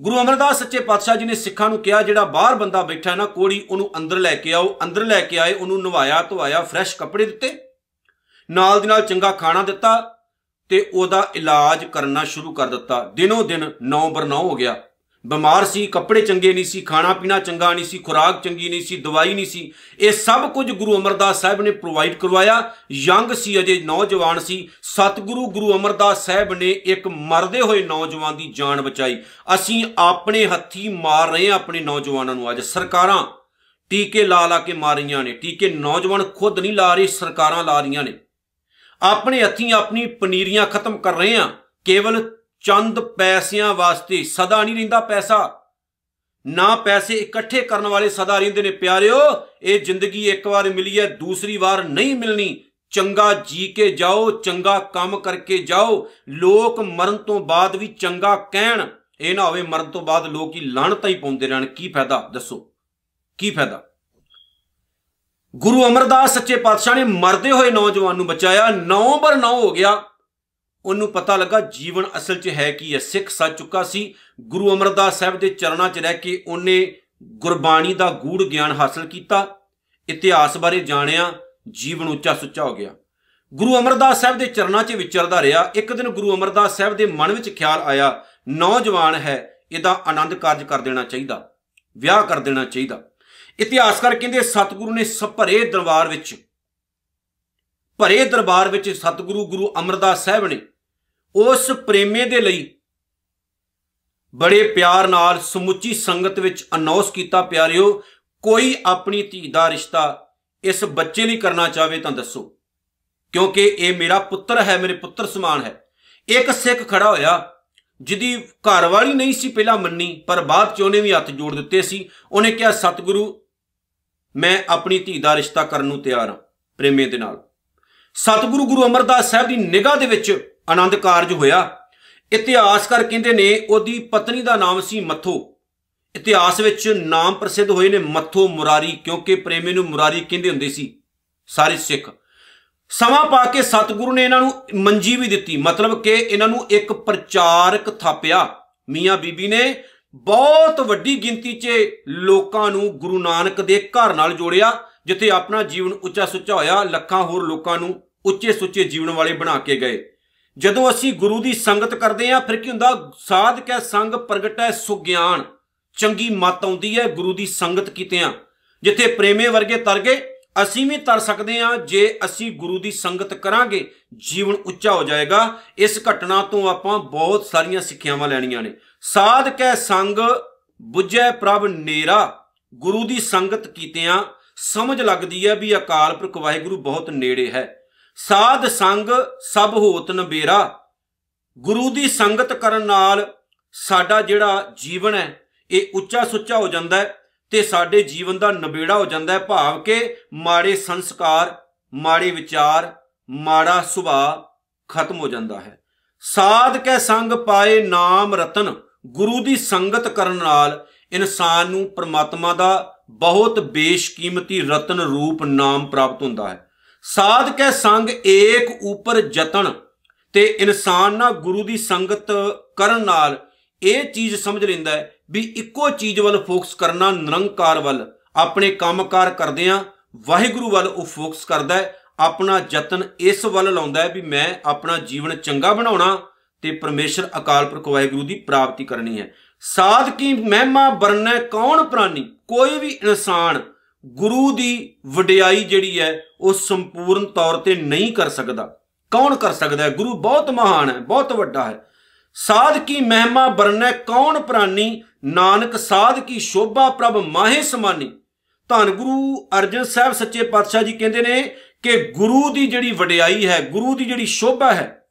ਗੁਰੂ ਅਮਰਦਾਸ ਸੱਚੇ ਪਾਤਸ਼ਾਹ ਜੀ ਨੇ ਸਿੱਖਾਂ ਨੂੰ ਕਿਹਾ, ਜਿਹੜਾ ਬਾਹਰ ਬੰਦਾ ਬੈਠਾ ਨਾ, ਕੋੜੀ ਉਹਨੂੰ ਅੰਦਰ ਲੈ ਕੇ ਆਓ, ਅੰਦਰ ਲੈ ਕੇ ਆਏ, ਉਹਨੂੰ ਨਵਾਇਆ, ਧਵਾਇਆ ਫਰੈਸ਼ ਕੱਪੜੇ ਦਿੱਤੇ। ਨਾਲ ਦੀ ਨਾਲ ਚੰਗਾ ਖਾਣਾ ਦਿੱਤਾ ਤੇ ਉਹਦਾ ਇਲਾਜ ਕਰਨਾ ਸ਼ੁਰੂ ਕਰ ਦਿੱਤਾ। ਦਿਨੋ ਦਿਨ 9 ਬਰ 9 ਹੋ ਗਿਆ। ਬਿਮਾਰ ਸੀ, ਕੱਪੜੇ ਚੰਗੇ ਨਹੀਂ ਸੀ, ਖਾਣਾ ਪੀਣਾ ਚੰਗਾ ਨਹੀਂ ਸੀ, ਖੁਰਾਕ ਚੰਗੀ ਨਹੀਂ ਸੀ, ਦਵਾਈ ਨਹੀਂ ਸੀ। ਇਹ ਸਭ ਕੁਝ ਗੁਰੂ ਅਮਰਦਾਸ ਸਾਹਿਬ ਨੇ ਪ੍ਰੋਵਾਈਡ ਕਰਵਾਇਆ। ਯੰਗ ਸੀ, ਅਜੇ ਨੌਜਵਾਨ ਸੀ। ਸਤਿਗੁਰੂ ਗੁਰੂ ਅਮਰਦਾਸ ਸਾਹਿਬ ਨੇ ਇੱਕ ਮਰਦੇ ਹੋਏ ਨੌਜਵਾਨ ਦੀ ਜਾਨ ਬਚਾਈ। ਅਸੀਂ ਆਪਣੇ ਹੱਥੀ ਮਾਰ ਰਹੇ ਹਾਂ ਆਪਣੇ ਨੌਜਵਾਨਾਂ ਨੂੰ ਅੱਜ। ਸਰਕਾਰਾਂ ਟੀਕੇ ਲਾ ਲਾ ਕੇ ਮਾਰੀਆਂ ਨੇ। ਟੀਕੇ ਨੌਜਵਾਨ ਖੁਦ ਨਹੀਂ ਲਾ ਰਹੇ, ਸਰਕਾਰਾਂ ਲਾ ਰਹੀਆਂ ਨੇ। ਆਪਣੇ ਹੱਥੀਂ ਆਪਣੀ ਪਨੀਰੀਆਂ ਖਤਮ ਕਰ ਰਹੇ ਹਾਂ। ਕੇਵਲ ਚੰਦ ਪੈਸਿਆਂ ਵਾਸਤੇ ਸਦਾ ਨਹੀਂ ਰਹਿੰਦਾ ਪੈਸਾ। ਨਾ ਪੈਸੇ ਇਕੱਠੇ ਕਰਨ ਵਾਲੇ ਸਦਾ ਰਹਿੰਦੇ ਨੇ। ਪਿਆਰਿਓ, ਇਹ ਜ਼ਿੰਦਗੀ ਇੱਕ ਵਾਰ ਮਿਲੀ ਹੈ, ਦੂਸਰੀ ਵਾਰ ਨਹੀਂ ਮਿਲਣੀ। ਚੰਗਾ ਜੀ ਕੇ ਜਾਓ, ਚੰਗਾ ਕੰਮ ਕਰਕੇ ਜਾਓ। ਲੋਕ ਮਰਨ ਤੋਂ ਬਾਅਦ ਵੀ ਚੰਗਾ ਕਹਿਣ। ਇਹ ਨਾ ਹੋਵੇ ਮਰਨ ਤੋਂ ਬਾਅਦ ਲੋਕ ਹੀ ਲਾਣਤਾਂ ਹੀ ਪਾਉਂਦੇ ਰਹਿਣ। ਕੀ ਫਾਇਦਾ? ਦੱਸੋ। ਕੀ ਫਾਇਦਾ? ਗੁਰੂ ਅਮਰਦਾਸ ਸੱਚੇ ਪਾਤਸ਼ਾਹ ਨੇ ਮਰਦੇ ਹੋਏ ਨੌਜਵਾਨ ਨੂੰ ਬਚਾਇਆ। 9 ਬਰ 9 ਹੋ ਗਿਆ। ਉਹਨੂੰ ਪਤਾ ਲੱਗਾ ਜੀਵਨ ਅਸਲ 'ਚ ਹੈ ਕੀ ਹੈ। ਸਿੱਖ ਸੱਚ ਚੁੱਕਾ ਸੀ। ਗੁਰੂ ਅਮਰਦਾਸ ਸਾਹਿਬ ਦੇ ਚਰਨਾਂ 'ਚ ਰਹਿ ਕੇ ਉਹਨੇ ਗੁਰਬਾਣੀ ਦਾ ਗੂੜ ਗਿਆਨ ਹਾਸਲ ਕੀਤਾ। ਇਤਿਹਾਸ ਬਾਰੇ ਜਾਣਿਆ। ਜੀਵਨ ਉੱਚਾ ਸੁੱਚਾ ਹੋ ਗਿਆ। ਗੁਰੂ ਅਮਰਦਾਸ ਸਾਹਿਬ ਦੇ ਚਰਨਾਂ 'ਚ ਵਿਚਰਦਾ ਰਿਹਾ। ਇੱਕ ਦਿਨ ਗੁਰੂ ਅਮਰਦਾਸ ਸਾਹਿਬ ਦੇ ਮਨ ਵਿੱਚ ਖਿਆਲ ਆਇਆ, ਨੌਜਵਾਨ ਹੈ, ਇਹਦਾ ਆਨੰਦ ਕਾਰਜ ਕਰ ਦੇਣਾ ਚਾਹੀਦਾ। ਵਿਆਹ ਕਰ ਦੇਣਾ ਚਾਹੀਦਾ। ਇਤਿਹਾਸਕਾਰ ਕਹਿੰਦੇ ਸਤਿਗੁਰੂ ਨੇ ਸਭਰੇ ਦਰਬਾਰ ਵਿੱਚ, ਭਰੇ ਦਰਬਾਰ ਵਿੱਚ ਸਤਿਗੁਰੂ ਗੁਰੂ ਅਮਰਦਾਸ ਸਾਹਿਬ ਨੇ ਉਸ ਪ੍ਰੇਮੇ ਦੇ ਲਈ ਬੜੇ ਪਿਆਰ ਨਾਲ ਸਮੁੱਚੀ ਸੰਗਤ ਵਿੱਚ ਅਨਾਉਂਸ ਕੀਤਾ, ਪਿਆਰਿਓ, ਕੋਈ ਆਪਣੀ ਧੀ ਦਾ ਰਿਸ਼ਤਾ ਇਸ ਬੱਚੇ ਲਈ ਕਰਨਾ ਚਾਹਵੇ ਤਾਂ ਦੱਸੋ। ਕਿਉਂਕਿ ਇਹ ਮੇਰਾ ਪੁੱਤਰ ਹੈ, ਮੇਰੇ ਪੁੱਤਰ ਸਮਾਨ ਹੈ। ਇੱਕ ਸਿੱਖ ਖੜਾ ਹੋਇਆ, ਜਿਹਦੀ ਘਰ ਵਾਲੀ ਨਹੀਂ ਸੀ ਪਹਿਲਾਂ ਮੰਨੀ, ਪਰ ਬਾਅਦ ਚ ਉਹਨੇ ਵੀ ਹੱਥ ਜੋੜ ਦਿੱਤੇ ਸੀ। ਉਹਨੇ ਕਿਹਾ, ਸਤਿਗੁਰੂ ਮੈਂ ਆਪਣੀ ਧੀ ਦਾ ਰਿਸ਼ਤਾ ਕਰਨ ਨੂੰ ਤਿਆਰ ਹਾਂ ਪ੍ਰੇਮੇ ਦੇ ਨਾਲ। ਸਤਿਗੁਰੂ ਗੁਰੂ ਅਮਰਦਾਸ ਸਾਹਿਬ ਦੀ ਨਿਗਾਹ ਦੇ ਵਿੱਚ ਆਨੰਦ ਕਾਰਜ ਹੋਇਆ। ਇਤਿਹਾਸਕਾਰ ਕਹਿੰਦੇ ਨੇ, ਉਹਦੀ ਪਤਨੀ ਦਾ ਨਾਮ ਸੀ ਮੱਥੋ। ਇਤਿਹਾਸ ਵਿੱਚ ਨਾਮ ਪ੍ਰਸਿੱਧ ਹੋਏ ਨੇ ਮੱਥੋ ਮੁਰਾਰੀ, ਕਿਉਂਕਿ ਪ੍ਰੇਮੀ ਨੂੰ ਮੁਰਾਰੀ ਕਹਿੰਦੇ ਹੁੰਦੇ ਸੀ, ਸਾਰੇ ਸਿੱਖ। ਸਮਾਂ ਪਾ ਕੇ ਸਤਿਗੁਰੂ ਨੇ ਇਹਨਾਂ ਨੂੰ ਮੰਜੀ ਵੀ ਦਿੱਤੀ, ਮਤਲਬ ਕਿ ਇਹਨਾਂ ਨੂੰ ਇੱਕ ਪ੍ਰਚਾਰਕ ਥਾਪਿਆ। ਮੀਆਂ ਬੀਬੀ ਨੇ ਬਹੁਤ ਵੱਡੀ ਗਿਣਤੀ 'ਚ ਲੋਕਾਂ ਨੂੰ ਗੁਰੂ ਨਾਨਕ ਦੇ ਘਰ ਨਾਲ ਜੋੜਿਆ, ਜਿੱਥੇ ਆਪਣਾ ਜੀਵਨ ਉੱਚਾ ਸੁੱਚਾ ਹੋਇਆ, ਲੱਖਾਂ ਹੋਰ ਲੋਕਾਂ ਨੂੰ ਉੱਚੇ ਸੁੱਚੇ ਜੀਵਨ ਵਾਲੇ ਬਣਾ ਕੇ ਗਏ। ਜਦੋਂ ਅਸੀਂ ਗੁਰੂ ਦੀ ਸੰਗਤ ਕਰਦੇ ਆਂ ਫਿਰ ਕੀ ਹੁੰਦਾ? ਸਾਧਕੈ ਸੰਗ, ਪ੍ਰਗਟੈ ਸੁਗਿਆਨ। ਚੰਗੀ ਮਤ ਆਉਂਦੀ ਹੈ, ਗੁਰੂ ਦੀ ਸੰਗਤ ਕੀਤਿਆਂ ਜਿੱਥੇ ਪ੍ਰੇਮੇ ਵਰਗੇ ਤਰ ਗਏ ਅਸੀਂ ਵੀ ਤਰ ਸਕਦੇ ਹਾਂ ਜੇ ਅਸੀਂ ਗੁਰੂ ਦੀ ਸੰਗਤ ਕਰਾਂਗੇ, ਜੀਵਨ ਉੱਚਾ ਹੋ ਜਾਏਗਾ। ਇਸ ਘਟਨਾ ਤੋਂ ਆਪਾਂ ਬਹੁਤ ਸਾਰੀਆਂ ਸਿੱਖਿਆਵਾਂ ਲੈਣੀਆਂ ਨੇ। ਸਾਧ ਕੈ ਸੰਗ 부ਝੈ ਪ੍ਰਭ ਨੇਰਾ। ਗੁਰੂ ਦੀ ਸੰਗਤ ਕੀਤਿਆਂ ਸਮਝ ਲੱਗਦੀ ਹੈ ਵੀ ਅਕਾਲ ਪੁਰਖ ਵਾਹਿਗੁਰੂ ਬਹੁਤ ਨੇੜੇ ਹੈ। ਸਾਧ ਸੰਗ, ਸਭ ਹੋਤ ਨਬੇਰਾ। ਗੁਰੂ ਦੀ ਸੰਗਤ ਕਰਨ ਨਾਲ ਸਾਡਾ ਜਿਹੜਾ ਜੀਵਨ ਹੈ, ਇਹ ਉੱਚਾ ਸੁੱਚਾ ਹੋ ਜਾਂਦਾ ਹੈ। ਤੇ ਸਾਡੇ ਜੀਵਨ ਦਾ ਨਬੇੜਾ ਹੋ ਜਾਂਦਾ ਹੈ ਭਾਵ ਕਿ ਮਾੜੇ ਸੰਸਕਾਰ, ਮਾੜੇ ਵਿਚਾਰ, ਮਾੜਾ ਸੁਭਾਅ ਖਤਮ ਹੋ ਜਾਂਦਾ ਹੈ। ਸਾਧ ਕੈ ਸੰਗ ਪਾਏ ਨਾਮ ਰਤਨ, ਗੁਰੂ ਦੀ ਸੰਗਤ ਕਰਨ ਨਾਲ ਇਨਸਾਨ ਨੂੰ ਪ੍ਰਮਾਤਮਾ ਦਾ ਬਹੁਤ ਬੇਸ਼ਕੀਮਤੀ ਰਤਨ ਰੂਪ ਨਾਮ ਪ੍ਰਾਪਤ ਹੁੰਦਾ ਹੈ। ਸਾਧ ਕੈ ਸੰਗ ਏਕ ਉਪਰ ਯਤਨ ਤੇ ਇਨਸਾਨ ਨਾ ਗੁਰੂ ਦੀ ਸੰਗਤ ਕਰਨ ਨਾਲ ਇਹ ਚੀਜ਼ ਸਮਝ ਲੈਂਦਾ ਹੈ ਵੀ ਇੱਕੋ ਚੀਜ਼ ਵੱਲ ਫੋਕਸ ਕਰਨਾ ਨਿਰੰਕਾਰ ਵੱਲ। ਆਪਣੇ ਕੰਮਕਾਰ ਕਰਦਿਆਂ ਵਾਹਿਗੁਰੂ ਵੱਲ ਉਹ ਫੋਕਸ ਕਰਦਾ ਹੈ, ਆਪਣਾ ਯਤਨ ਇਸ ਵੱਲ ਲਾਉਂਦਾ ਹੈ ਵੀ ਮੈਂ ਆਪਣਾ ਜੀਵਨ ਚੰਗਾ ਬਣਾਉਣਾ ਤੇ ਪਰਮੇਸ਼ਰ ਅਕਾਲ ਪੁਰਖ ਵਾਹਿਗੁਰੂ ਦੀ ਪ੍ਰਾਪਤੀ ਕਰਨੀ ਹੈ। ਸਾਧ ਕੀ ਮਹਿਮਾ ਵਰਨੈ, ਕੌਣ ਪ੍ਰਾਨੀ? ਕੋਈ ਵੀ ਇਨਸਾਨ ਗੁਰੂ ਦੀ ਵਡਿਆਈ ਜਿਹੜੀ ਹੈ, ਉਹ ਸੰਪੂਰਨ ਤੌਰ ਤੇ ਨਹੀਂ ਕਰ ਸਕਦਾ। ਕੌਣ ਕਰ ਸਕਦਾ ਹੈ? ਗੁਰੂ ਬਹੁਤ ਮਹਾਨ ਹੈ, ਬਹੁਤ ਵੱਡਾ ਹੈ। ਸਾਧ ਕੀ ਮਹਿਮਾ ਵਰਨੈ ਕੌਣ ਪ੍ਰਾਨੀ? ਨਾਨਕ ਸਾਧ ਕੀ ਸ਼ੋਭਾ ਪ੍ਰਭ ਮਾਹੇ ਸਮਾਨੀ? ਧੰਨ ਗੁਰੂ ਅਰਜਨ ਸਾਹਿਬ ਸੱਚੇ ਪਾਤਸ਼ਾਹ ਜੀ ਕਹਿੰਦੇ ਨੇ ਕਿ ਗੁਰੂ ਦੀ ਜਿਹੜੀ ਵਡਿਆਈ ਹੈ, ਗੁਰੂ ਦੀ ਜਿਹੜੀ ਸ਼ੋਭਾ ਹੈ,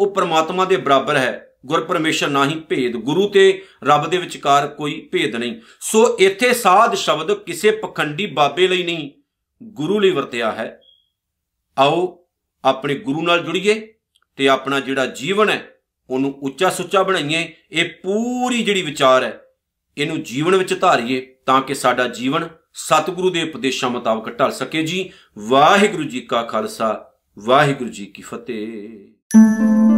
ਉਹ ਪ੍ਰਮਾਤਮਾ ਦੇ ਬਰਾਬਰ ਹੈ। ਗੁਰ ਪਰਮੇਸ਼ਰ ਨਹੀਂ ਭੇਦ, ਗੁਰੂ ਤੇ ਰੱਬ ਦੇ ਵਿਚਕਾਰ ਕੋਈ ਭੇਦ ਨਹੀਂ। ਸੋ ਇੱਥੇ ਸਾਧ ਸ਼ਬਦ ਕਿਸੇ ਪਖੰਡੀ ਬਾਬੇ ਲਈ ਨਹੀਂ, ਗੁਰੂ ਲਈ ਵਰਤਿਆ ਹੈ। ਆਓ ਆਪਣੇ ਗੁਰੂ ਨਾਲ ਜੁੜੀਏ ਤੇ ਆਪਣਾ ਜਿਹੜਾ ਜੀਵਨ ਹੈ ਉਹਨੂੰ ਉੱਚਾ ਸੁੱਚਾ ਬਣਾਈਏ, ਇਹ ਪੂਰੀ ਜਿਹੜੀ ਵਿਚਾਰ ਹੈ, ਇਹਨੂੰ ਜੀਵਨ ਵਿੱਚ ਧਾਰੀਏ ਤਾਂ ਕਿ ਸਾਡਾ ਜੀਵਨ ਸਤਿਗੁਰੂ ਦੇ ਉਪਦੇਸ਼ਾਂ ਮੁਤਾਬਕ ਢਲ ਸਕੇ ਜੀ। ਵਾਹਿਗੁਰੂ ਜੀ ਕਾ ਖਾਲਸਾ, ਵਾਹਿਗੁਰੂ ਜੀ ਕੀ ਫਤਿਹ।